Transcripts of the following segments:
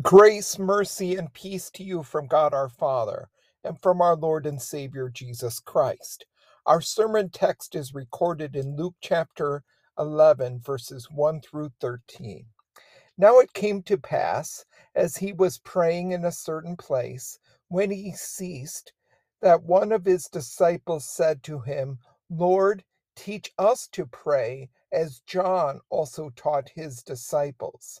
Grace, mercy, and peace to you from God our Father and from our Lord and Savior Jesus Christ. Our sermon text is recorded in Luke chapter 11, verses 1 through 13. Now it came to pass, as he was praying in a certain place, when he ceased, that one of his disciples said to him, Lord, teach us to pray, as John also taught his disciples.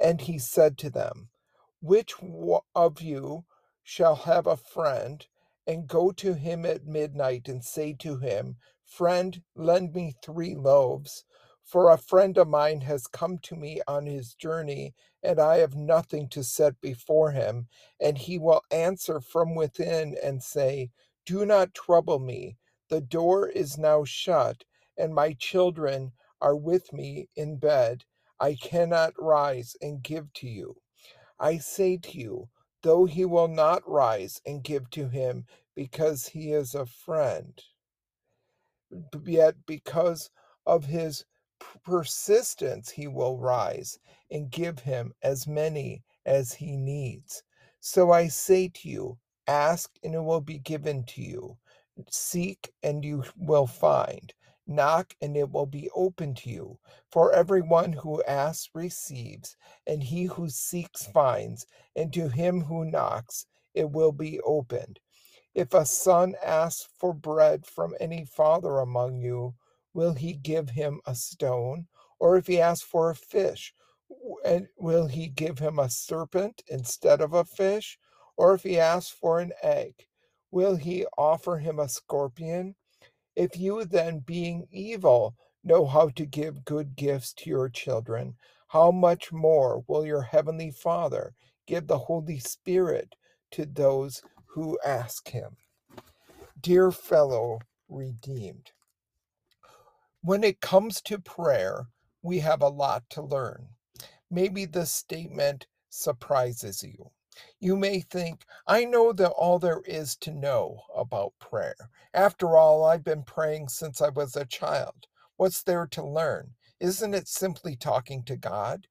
And he said to them, Which of you shall have a friend, and go to him at midnight and say to him, Friend, lend me three loaves? For a friend of mine has come to me on his journey, and I have nothing to set before him. And he will answer from within and say, Do not trouble me. The door is now shut, and my children are with me in bed. I cannot rise and give to you. I say to you, though he will not rise and give to him because he is a friend, yet because of his persistence, he will rise and give him as many as he needs. So I say to you, ask and it will be given to you. Seek and you will find. Knock and it will be open to you. For everyone who asks receives, and he who seeks finds, and to him who knocks it will be opened. If a son asks for bread from any father among you, will he give him a stone? Or if he asks for a fish, will he give him a serpent instead of a fish? Or if he asks for an egg, will he offer him a scorpion? If you then, being evil, know how to give good gifts to your children, how much more will your heavenly Father give the Holy Spirit to those who ask him? Dear fellow redeemed, when it comes to prayer, we have a lot to learn. Maybe this statement surprises you. You may think, I know that all there is to know about prayer. After all, I've been praying since I was a child. What's there to learn? Isn't it simply talking to God?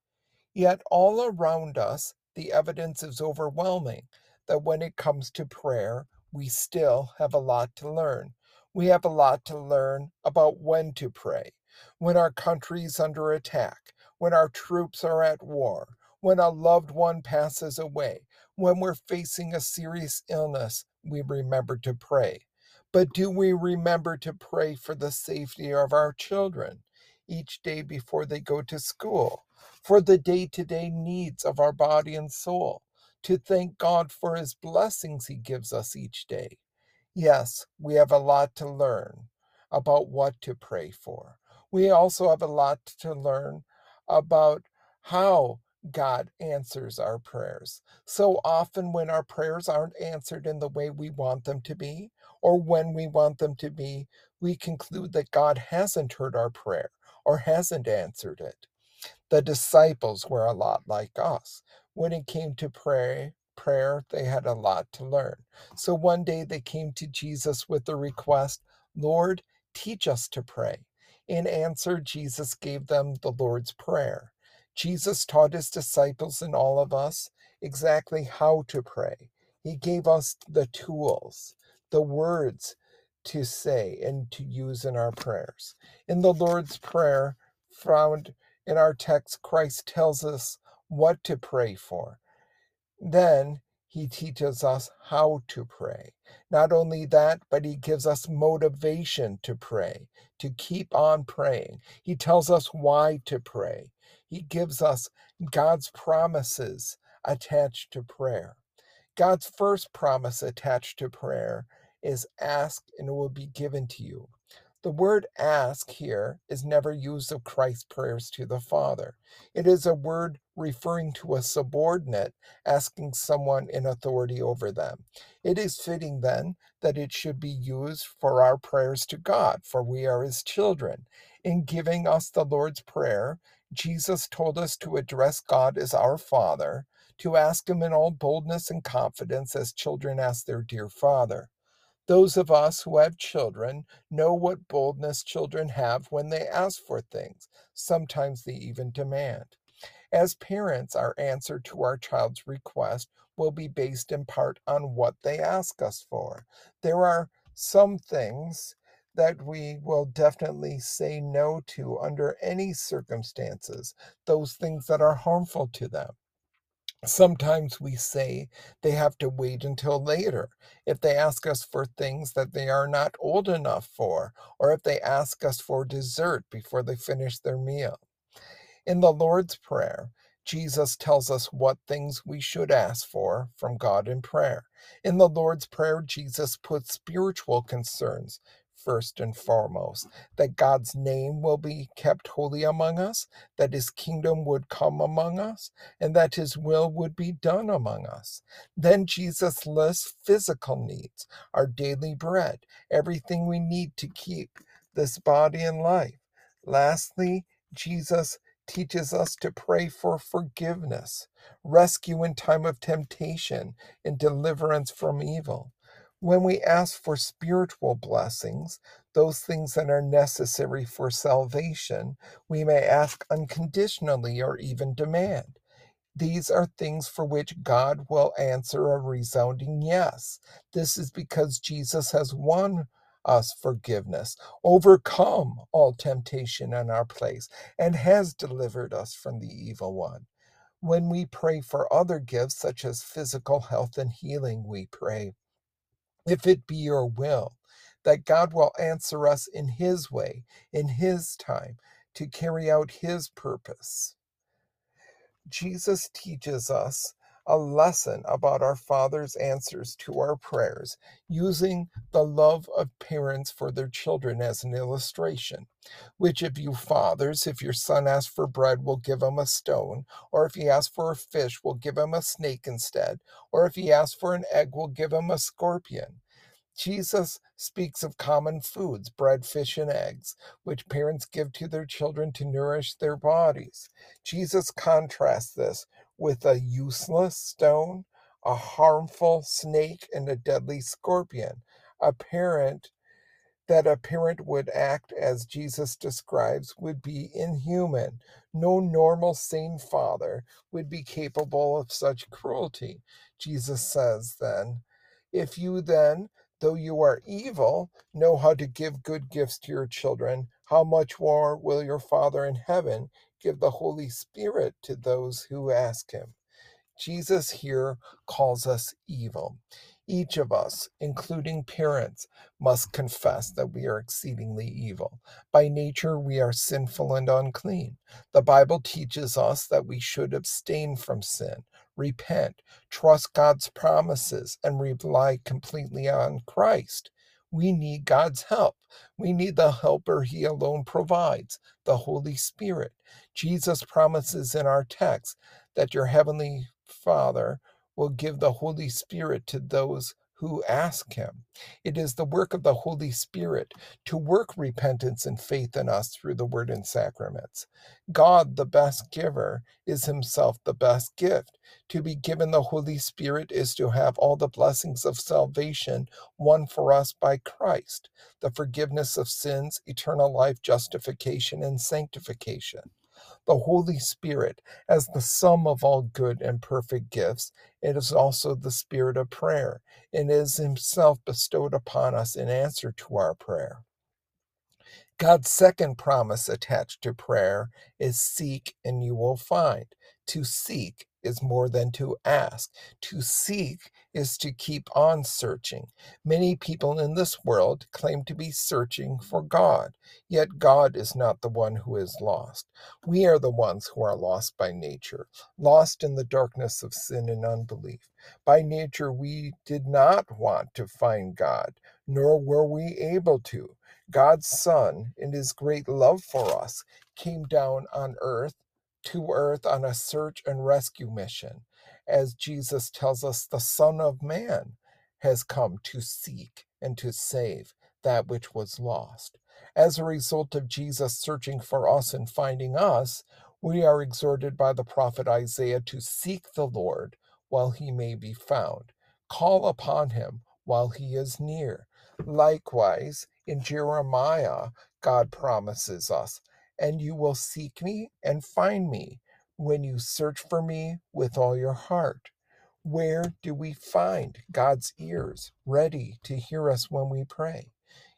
Yet all around us, the evidence is overwhelming that when it comes to prayer, we still have a lot to learn. We have a lot to learn about when to pray, when our country is under attack, when our troops are at war, when a loved one passes away, when we're facing a serious illness, we remember to pray. But do we remember to pray for the safety of our children each day before they go to school, for the day to day needs of our body and soul, to thank God for his blessings he gives us each day? Yes, we have a lot to learn about what to pray for. We also have a lot to learn about how God answers our prayers. So often, when our prayers aren't answered in the way we want them to be, or when we want them to be, we conclude that God hasn't heard our prayer or hasn't answered it. The disciples were a lot like us. When it came to pray, prayer, they had a lot to learn. So one day they came to Jesus with the request, Lord, teach us to pray. In answer, Jesus gave them the Lord's Prayer. Jesus taught his disciples and all of us exactly how to pray. He gave us the tools, the words to say and to use in our prayers. In the Lord's Prayer, found in our text, Christ tells us what to pray for. Then he teaches us how to pray. Not only that, but he gives us motivation to pray, to keep on praying. He tells us why to pray. He gives us God's promises attached to prayer. God's first promise attached to prayer is ask and it will be given to you. The word ask here is never used of Christ's prayers to the Father. It is a word referring to a subordinate asking someone in authority over them. It is fitting then that it should be used for our prayers to God, for we are his children. In giving us the Lord's Prayer, Jesus told us to address God as our Father, to ask him in all boldness and confidence as children ask their dear Father. Those of us who have children know what boldness children have when they ask for things. Sometimes they even demand. As parents, our answer to our child's request will be based in part on what they ask us for. There are some things that we will definitely say no to under any circumstances, those things that are harmful to them. Sometimes we say they have to wait until later if they ask us for things that they are not old enough for, or if they ask us for dessert before they finish their meal. In the Lord's Prayer, Jesus tells us what things we should ask for from God in prayer. In the Lord's Prayer, Jesus puts spiritual concerns first and foremost, that God's name will be kept holy among us, that his kingdom would come among us, and that his will would be done among us. Then Jesus lists physical needs, our daily bread, everything we need to keep this body in life. Lastly, Jesus teaches us to pray for forgiveness, rescue in time of temptation, and deliverance from evil. When we ask for spiritual blessings, those things that are necessary for salvation, we may ask unconditionally or even demand. These are things for which God will answer a resounding yes. This is because Jesus has won us forgiveness, overcome all temptation in our place, and has delivered us from the evil one. When we pray for other gifts, such as physical health and healing, we pray, if it be your will, that God will answer us in His way, in His time, to carry out His purpose. Jesus teaches us a lesson about our Father's answers to our prayers, using the love of parents for their children as an illustration. Which of you fathers, if your son asks for bread, will give him a stone, or if he asks for a fish, will give him a snake instead, or if he asks for an egg, will give him a scorpion? Jesus speaks of common foods, bread, fish, and eggs, which parents give to their children to nourish their bodies. Jesus contrasts this with a useless stone, a harmful snake, and a deadly scorpion. A parent that a parent would act as Jesus describes would be inhuman. No normal, sane father would be capable of such cruelty. Jesus says then, If you then, though you are evil, know how to give good gifts to your children, how much more will your Father in heaven give the Holy Spirit to those who ask him? Jesus here calls us evil. Each of us, including parents, must confess that we are exceedingly evil. By nature, we are sinful and unclean. The Bible teaches us that we should abstain from sin, repent, trust God's promises, and rely completely on Christ. We need God's help. We need the helper He alone provides, the Holy Spirit. Jesus promises in our text that your Heavenly Father will give the Holy Spirit to those who ask Him. It is the work of the Holy Spirit to work repentance and faith in us through the Word and sacraments. God, the best giver, is Himself the best gift. To be given the Holy Spirit is to have all the blessings of salvation won for us by Christ the forgiveness of sins, eternal life, justification, and sanctification the Holy Spirit as the sum of all good and perfect gifts. It is also the Spirit of prayer, and is Himself bestowed upon us in answer to our prayer. God's second promise attached to prayer is seek and you will find. To seek is more than to ask. To seek is to keep on searching. Many people in this world claim to be searching for God, yet God is not the one who is lost. We are the ones who are lost by nature, lost in the darkness of sin and unbelief. By nature, we did not want to find God, nor were we able to. God's Son, in his great love for us, came down on earth to earth on a search and rescue mission. As Jesus tells us, the Son of Man has come to seek and to save that which was lost. As a result of Jesus searching for us and finding us, we are exhorted by the prophet Isaiah to seek the Lord while he may be found, call upon him while he is near. Likewise, in Jeremiah, God promises us, and you will seek me and find me when you search for me with all your heart. Where do we find God's ears ready to hear us when we pray?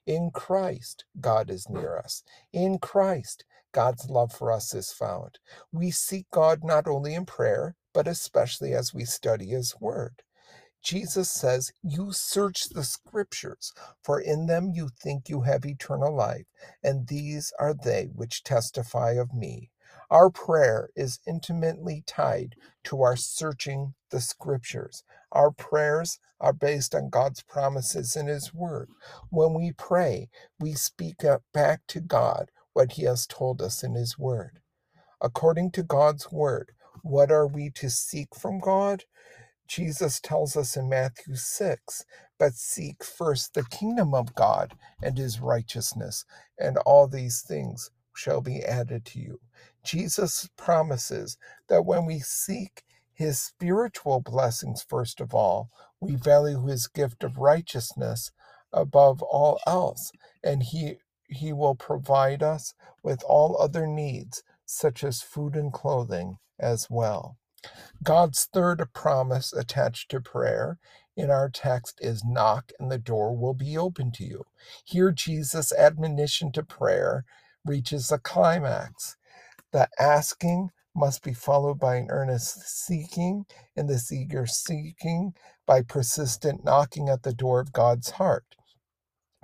In Christ, God is near us. In Christ, God's love for us is found. We seek God not only in prayer, but especially as we study His Word. Jesus says, You search the scriptures, for in them you think you have eternal life, and these are they which testify of me. Our prayer is intimately tied to our searching the scriptures. Our prayers are based on God's promises in His Word. When we pray, we speak back to God what He has told us in His Word. According to God's Word, what are we to seek from God? Jesus tells us in Matthew 6, but seek first the kingdom of God and his righteousness, and all these things shall be added to you. Jesus promises that when we seek his spiritual blessings first of all, we value his gift of righteousness above all else, and he he will provide us with all other needs, such as food and clothing, as well. God's third promise attached to prayer in our text is knock and the door will be open to you. Here, Jesus' admonition to prayer reaches a climax. The asking must be followed by an earnest seeking, and this eager seeking by persistent knocking at the door of God's heart.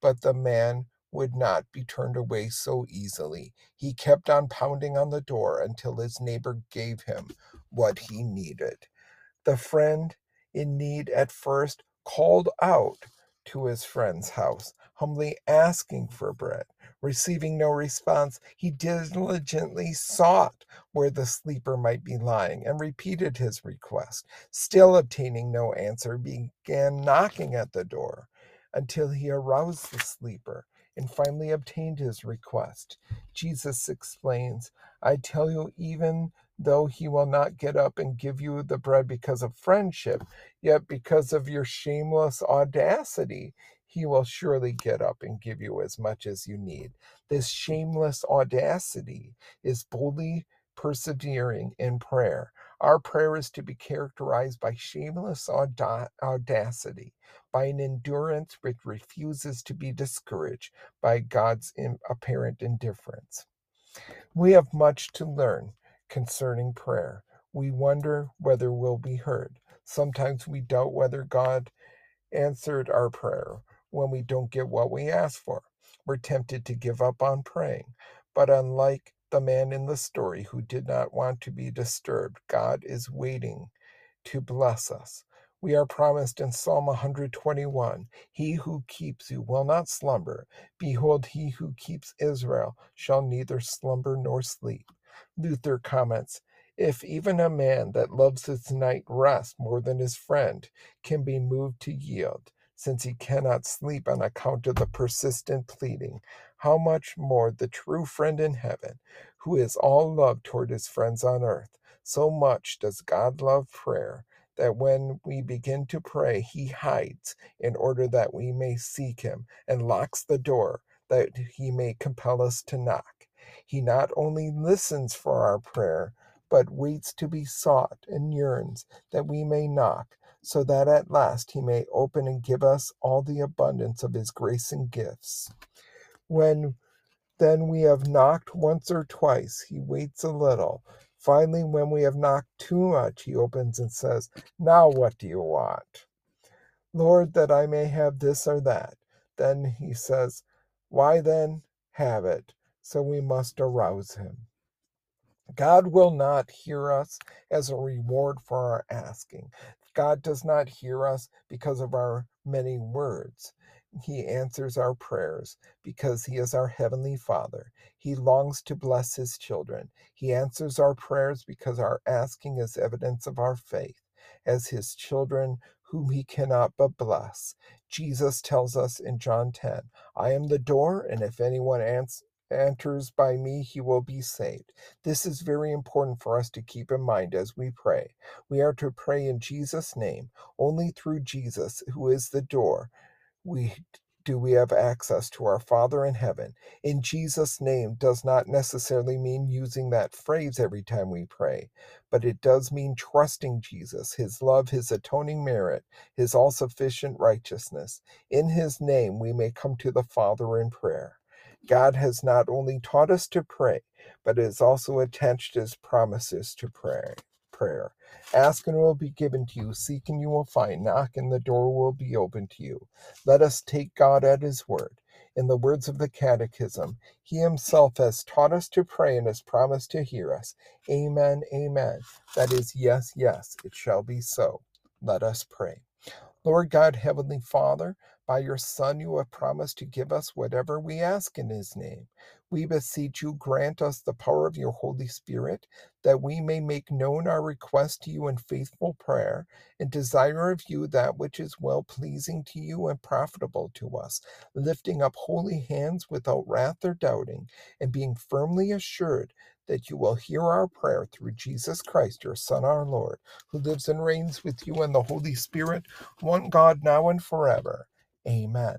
But the man would not be turned away so easily. He kept on pounding on the door until his neighbor gave him what he needed. The friend in need at first called out to his friend's house, humbly asking for bread. Receiving no response, he diligently sought where the sleeper might be lying and repeated his request. Still obtaining no answer, began knocking at the door until he aroused the sleeper and finally obtained his request. Jesus explains, I tell you, even though he will not get up and give you the bread because of friendship, yet because of your shameless audacity, he will surely get up and give you as much as you need. This shameless audacity is boldly persevering in prayer. Our prayer is to be characterized by shameless audacity, by an endurance which refuses to be discouraged by God's apparent indifference. We have much to learn concerning prayer. We wonder whether we'll be heard. Sometimes we doubt whether God answered our prayer when we don't get what we ask for. We're tempted to give up on praying. But unlike the man in the story who did not want to be disturbed. God is waiting to bless us. We are promised in Psalm 121 He who keeps you will not slumber. Behold, he who keeps Israel shall neither slumber nor sleep. Luther comments If even a man that loves his night rest more than his friend can be moved to yield, since he cannot sleep on account of the persistent pleading, how much more the true friend in heaven, who is all love toward his friends on earth. So much does God love prayer that when we begin to pray, he hides in order that we may seek him and locks the door that he may compel us to knock. He not only listens for our prayer, but waits to be sought and yearns that we may knock so that at last he may open and give us all the abundance of his grace and gifts. When Then we have knocked once or twice. He waits a little. Finally, when we have knocked too much, he opens and says, Now what do you want? Lord, that I may have this or that. Then he says, Why then have it? So we must arouse him. God will not hear us as a reward for our asking. God does not hear us because of our many words. He answers our prayers because He is our Heavenly Father. He longs to bless His children. He answers our prayers because our asking is evidence of our faith as His children whom He cannot but bless. Jesus tells us in John 10 I am the door, and if anyone answers, enters by me, he will be saved. This is very important for us to keep in mind as we pray. We are to pray in Jesus' name, only through Jesus, who is the door. We do we have access to our Father in heaven. In Jesus' name does not necessarily mean using that phrase every time we pray, but it does mean trusting Jesus, his love, his atoning merit, his all sufficient righteousness. In his name we may come to the Father in prayer. God has not only taught us to pray, but has also attached his promises to prayer. Prayer. Ask and it will be given to you. Seek and you will find. Knock and the door will be opened to you. Let us take God at his word. In the words of the Catechism, he himself has taught us to pray and has promised to hear us. Amen, amen. That is, yes, yes, it shall be so. Let us pray. Lord God, Heavenly Father, by your Son, you have promised to give us whatever we ask in his name. We beseech you, grant us the power of your Holy Spirit, that we may make known our request to you in faithful prayer, and desire of you that which is well pleasing to you and profitable to us, lifting up holy hands without wrath or doubting, and being firmly assured that you will hear our prayer through Jesus Christ, your Son, our Lord, who lives and reigns with you in the Holy Spirit, one God, now and forever. Amen.